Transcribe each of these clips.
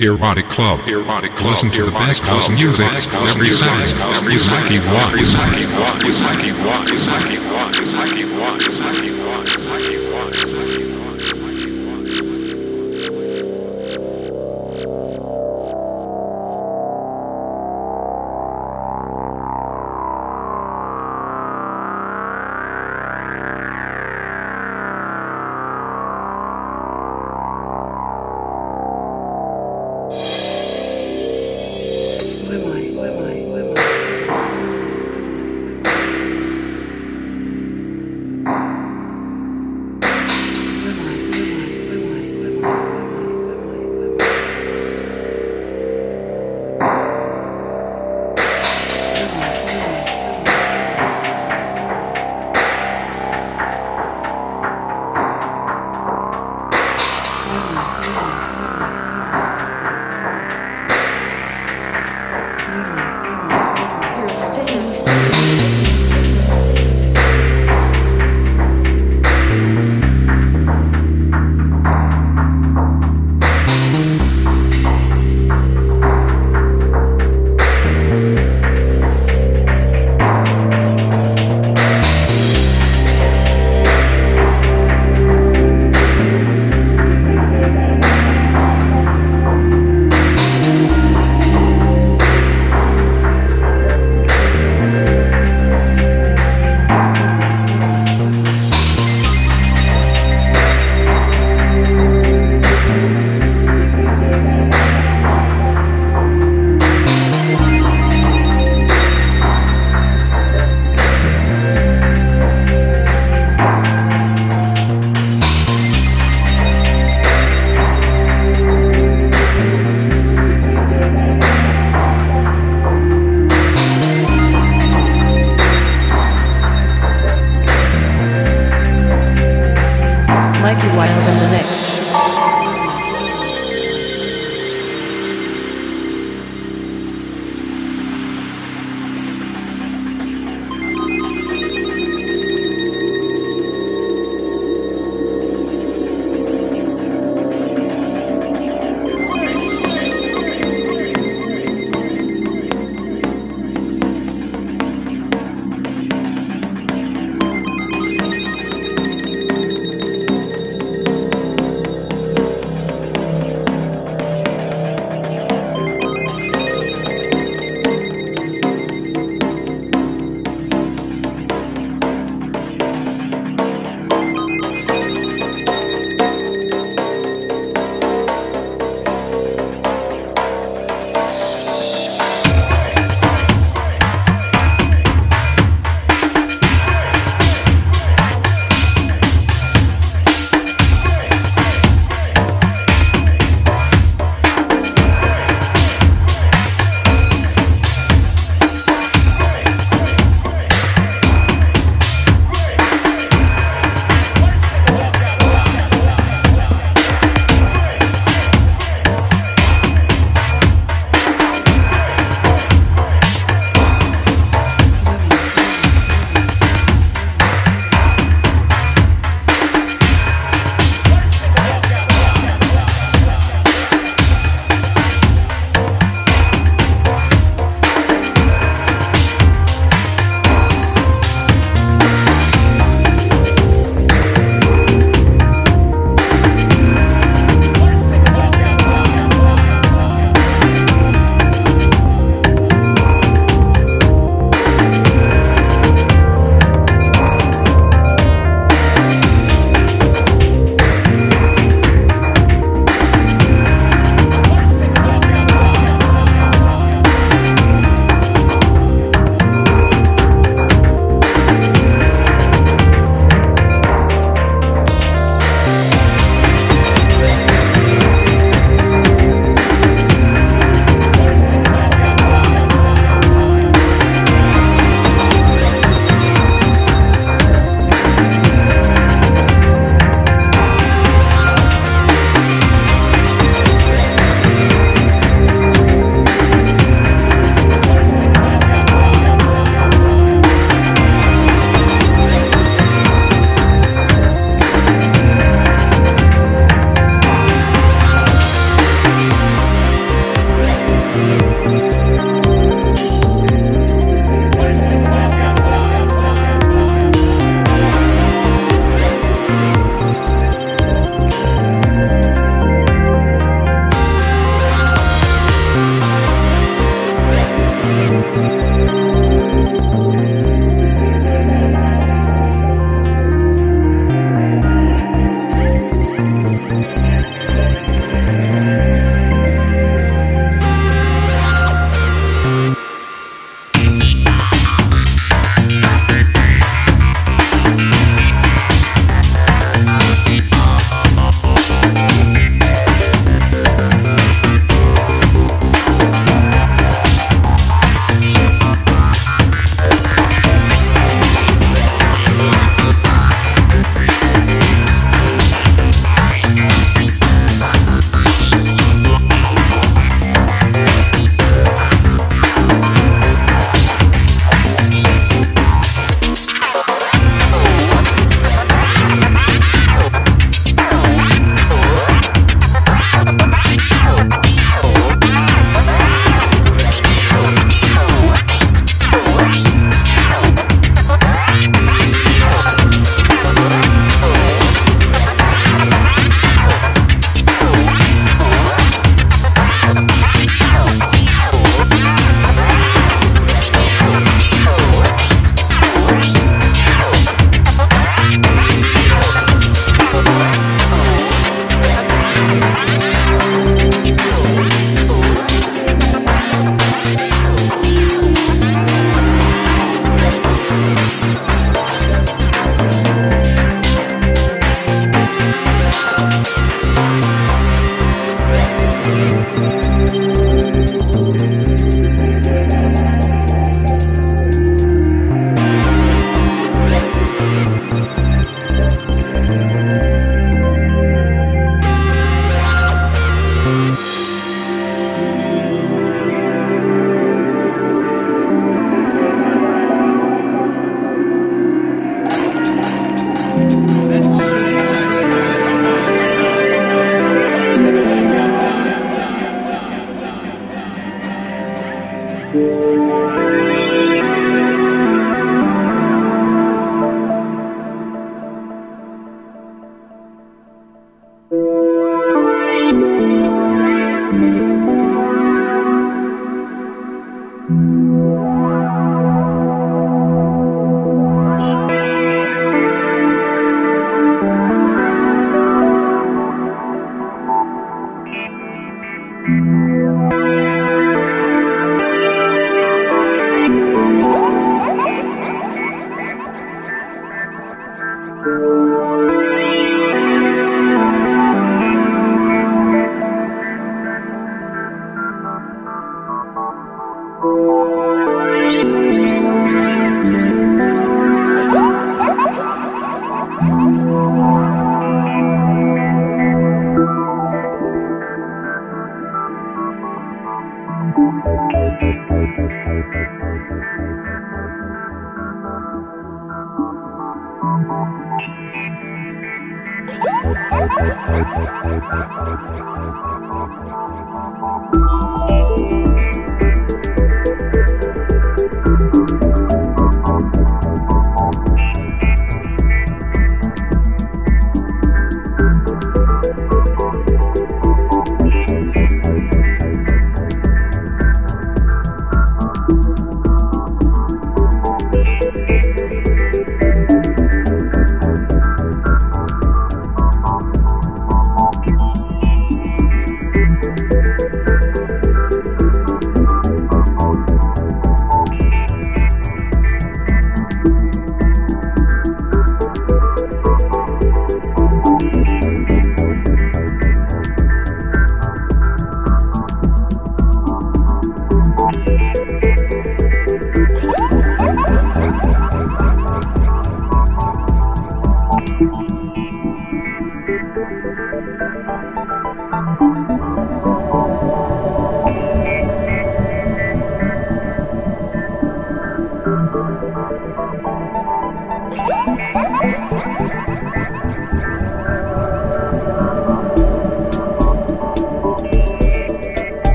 Erotic Club. Erotic Club. Listen to the best house music every Saturday. Every Nike Walk.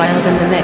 Wild in the mix.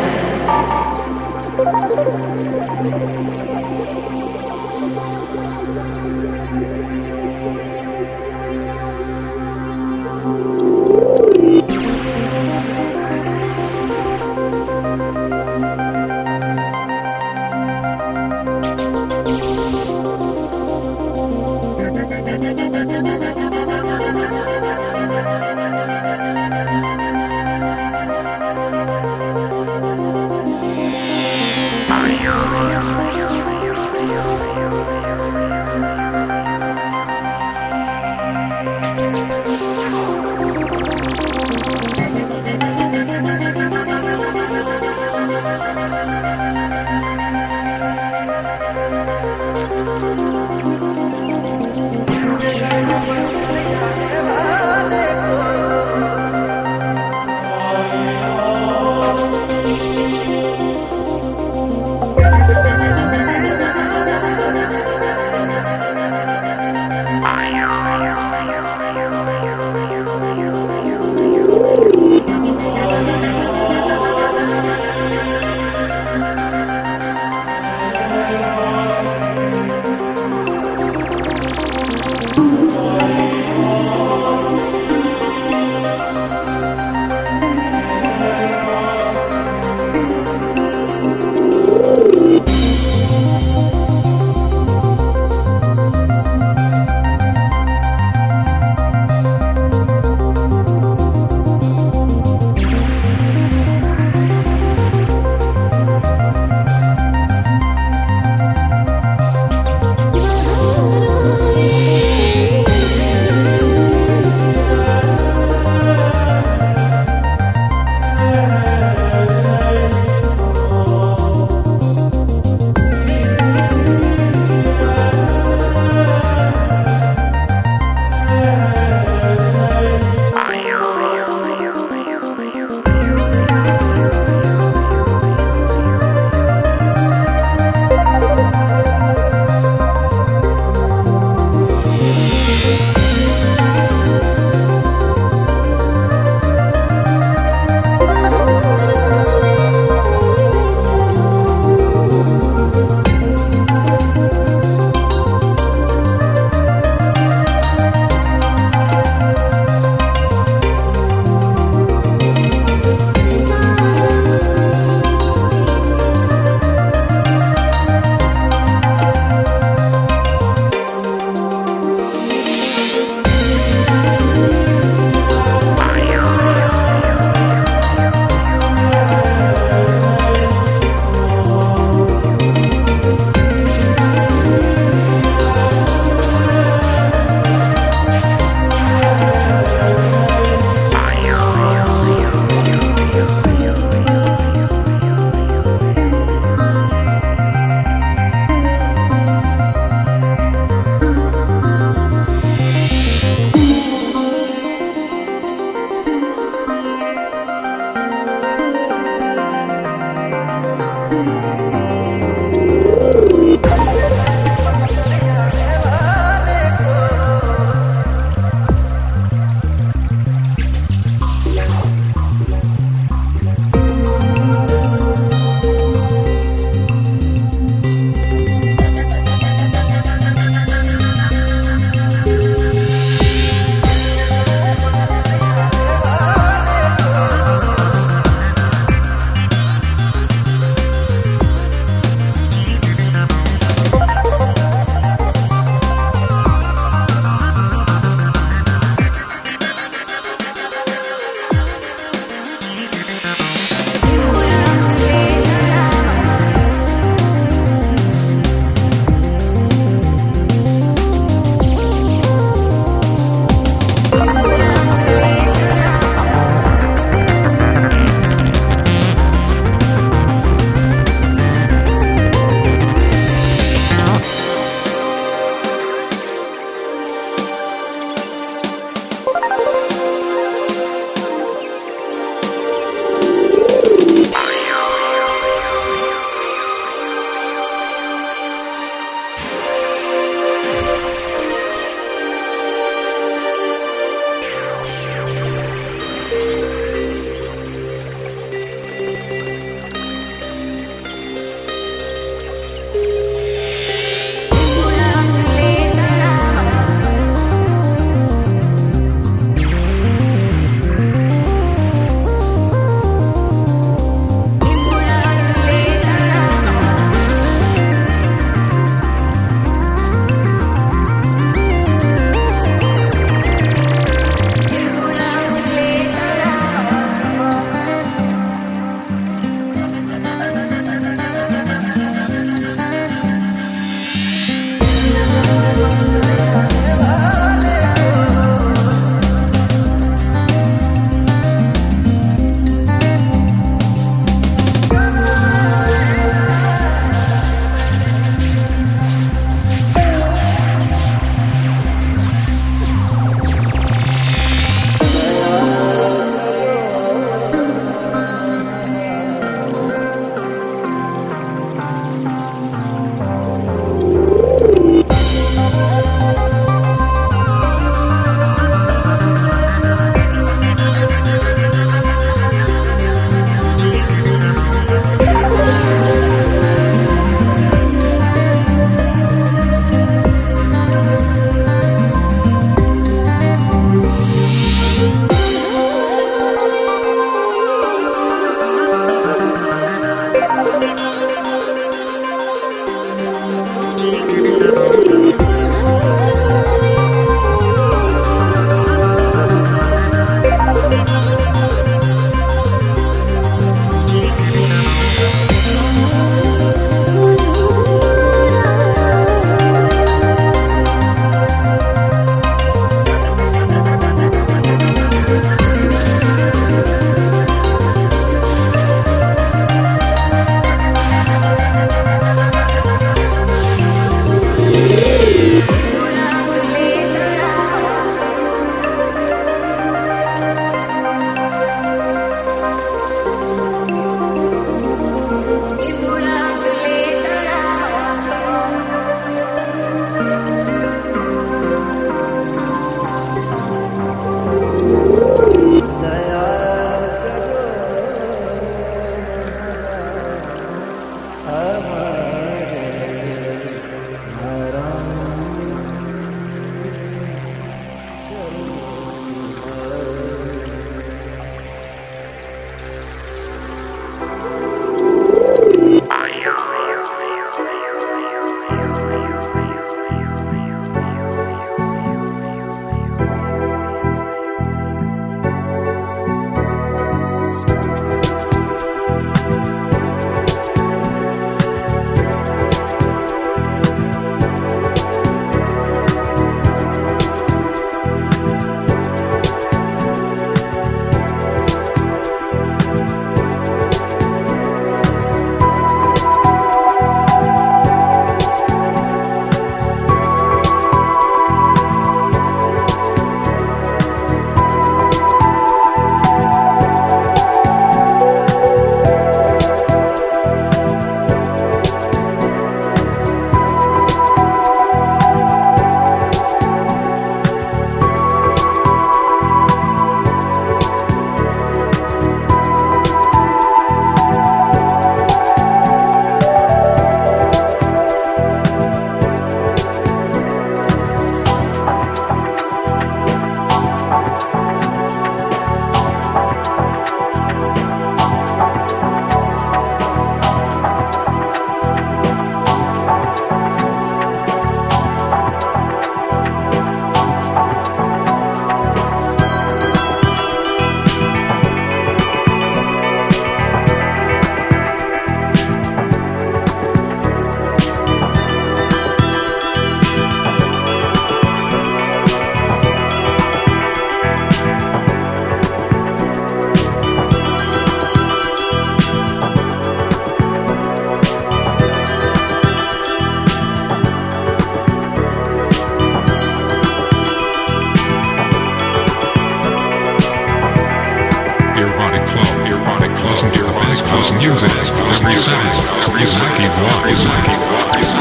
house music is presented Rizaki Watt.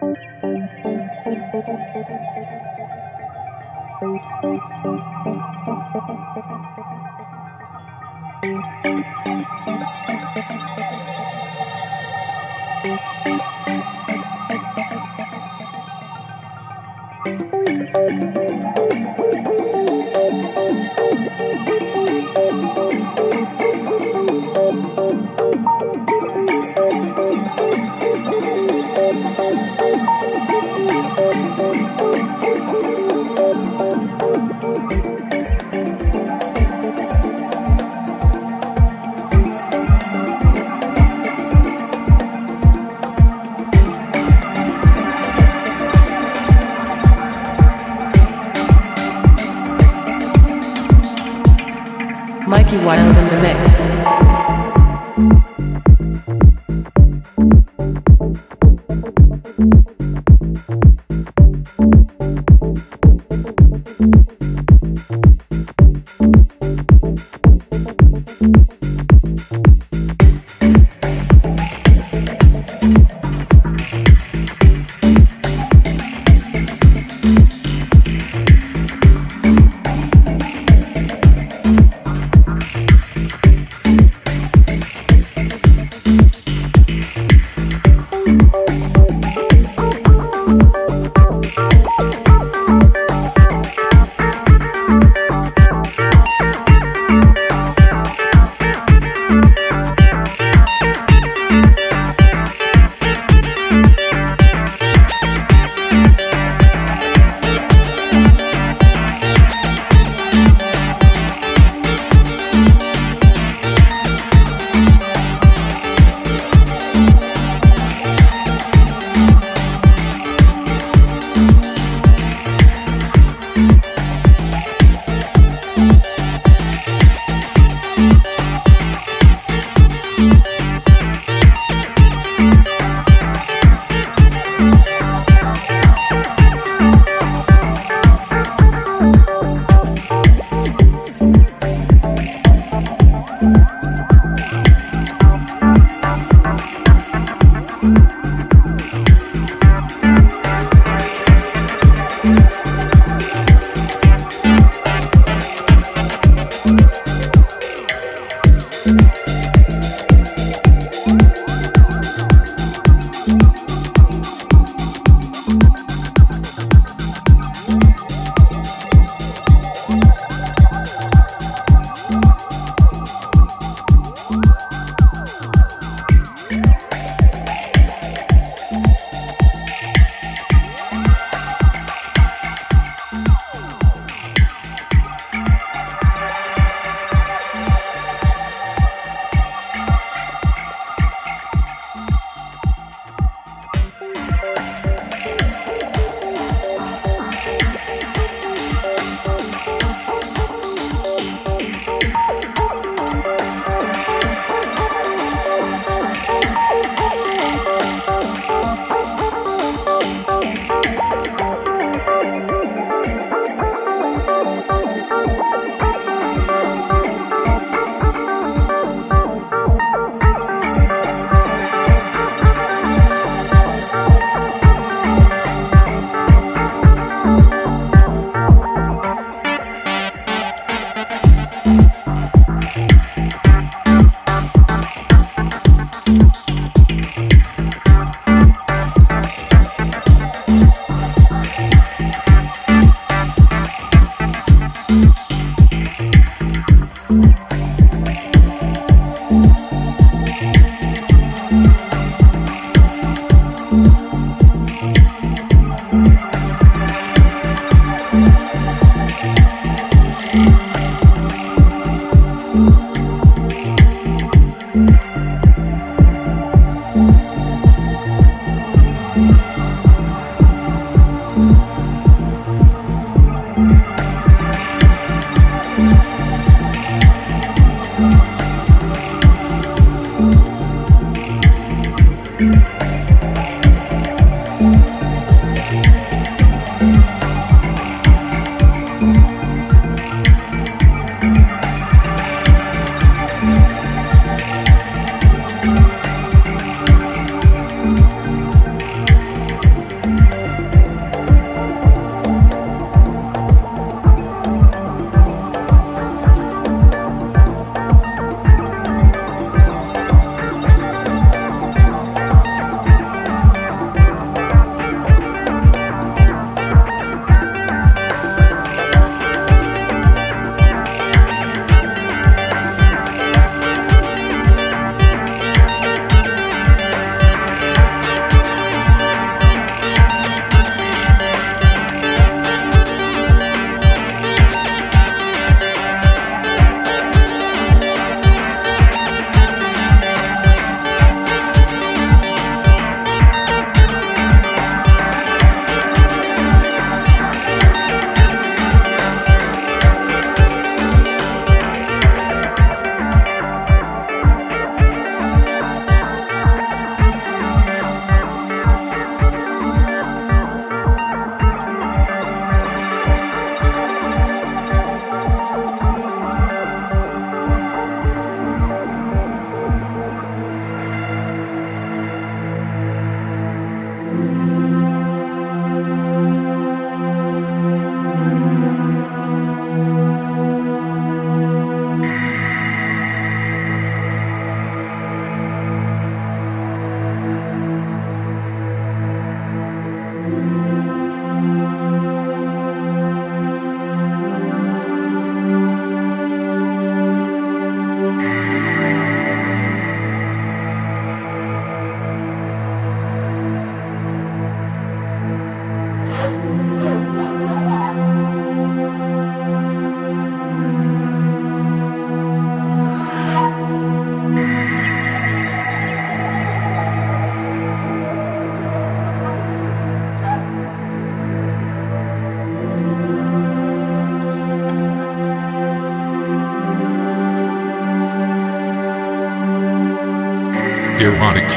Mikey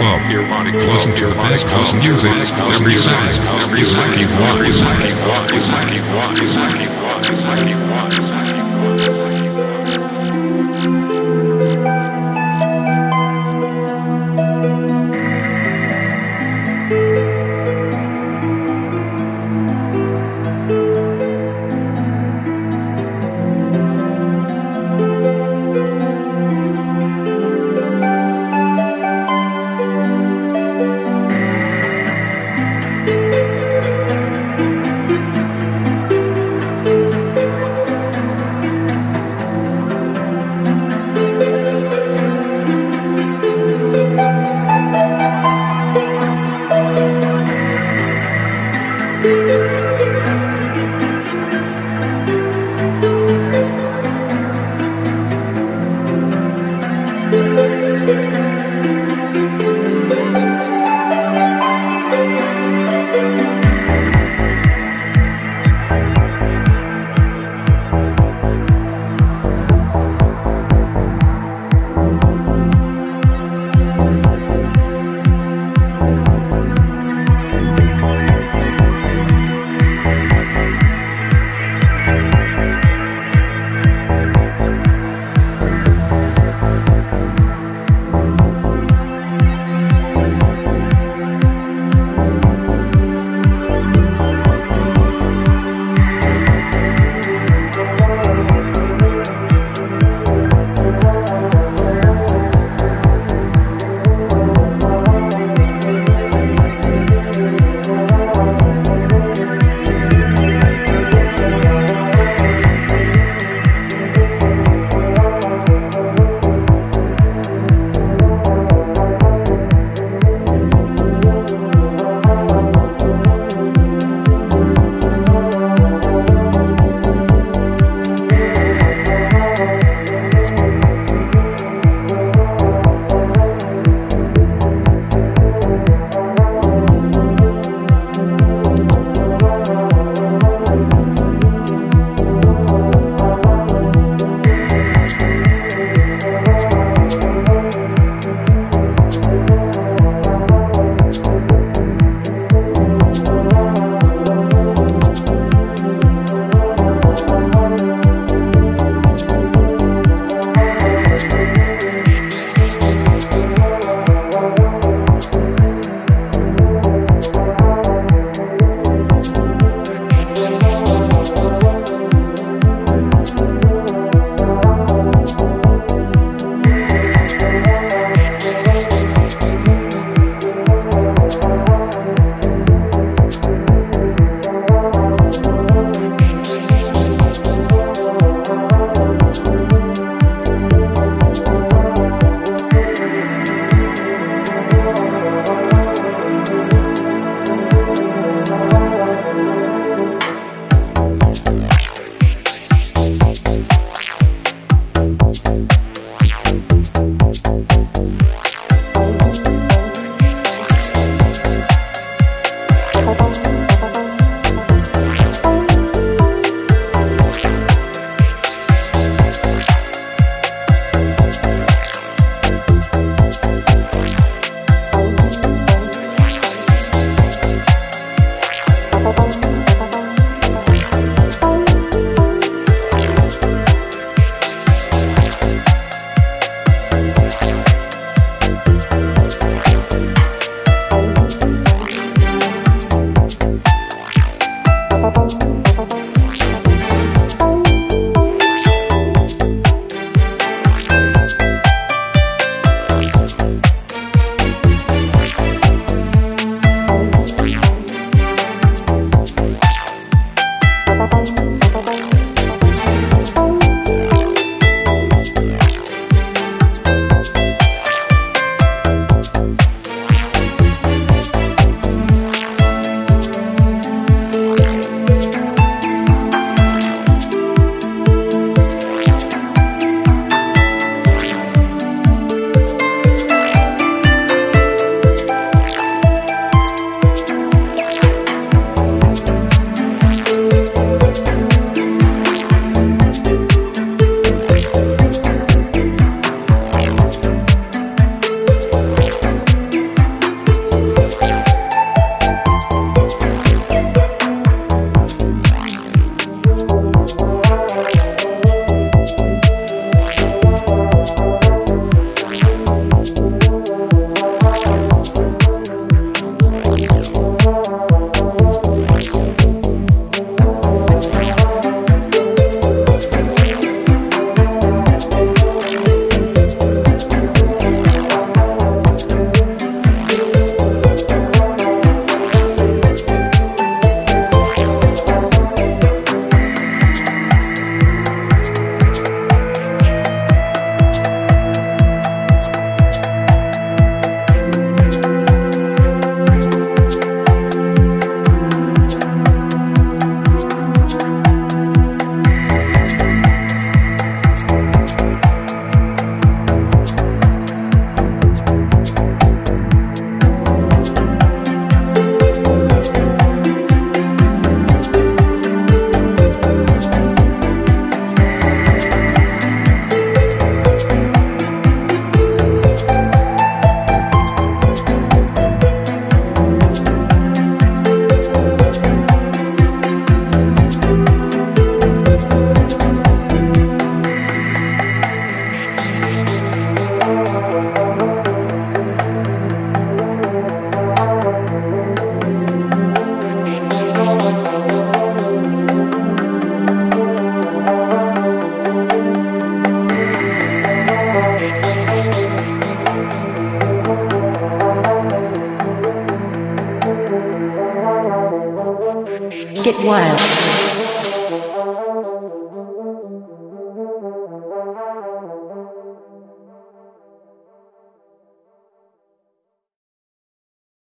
Club. Listen to the best house music every Saturday. Every Lucky Walk. Lucky Walk. Lucky Walk. Lucky Walk. Lucky Walk.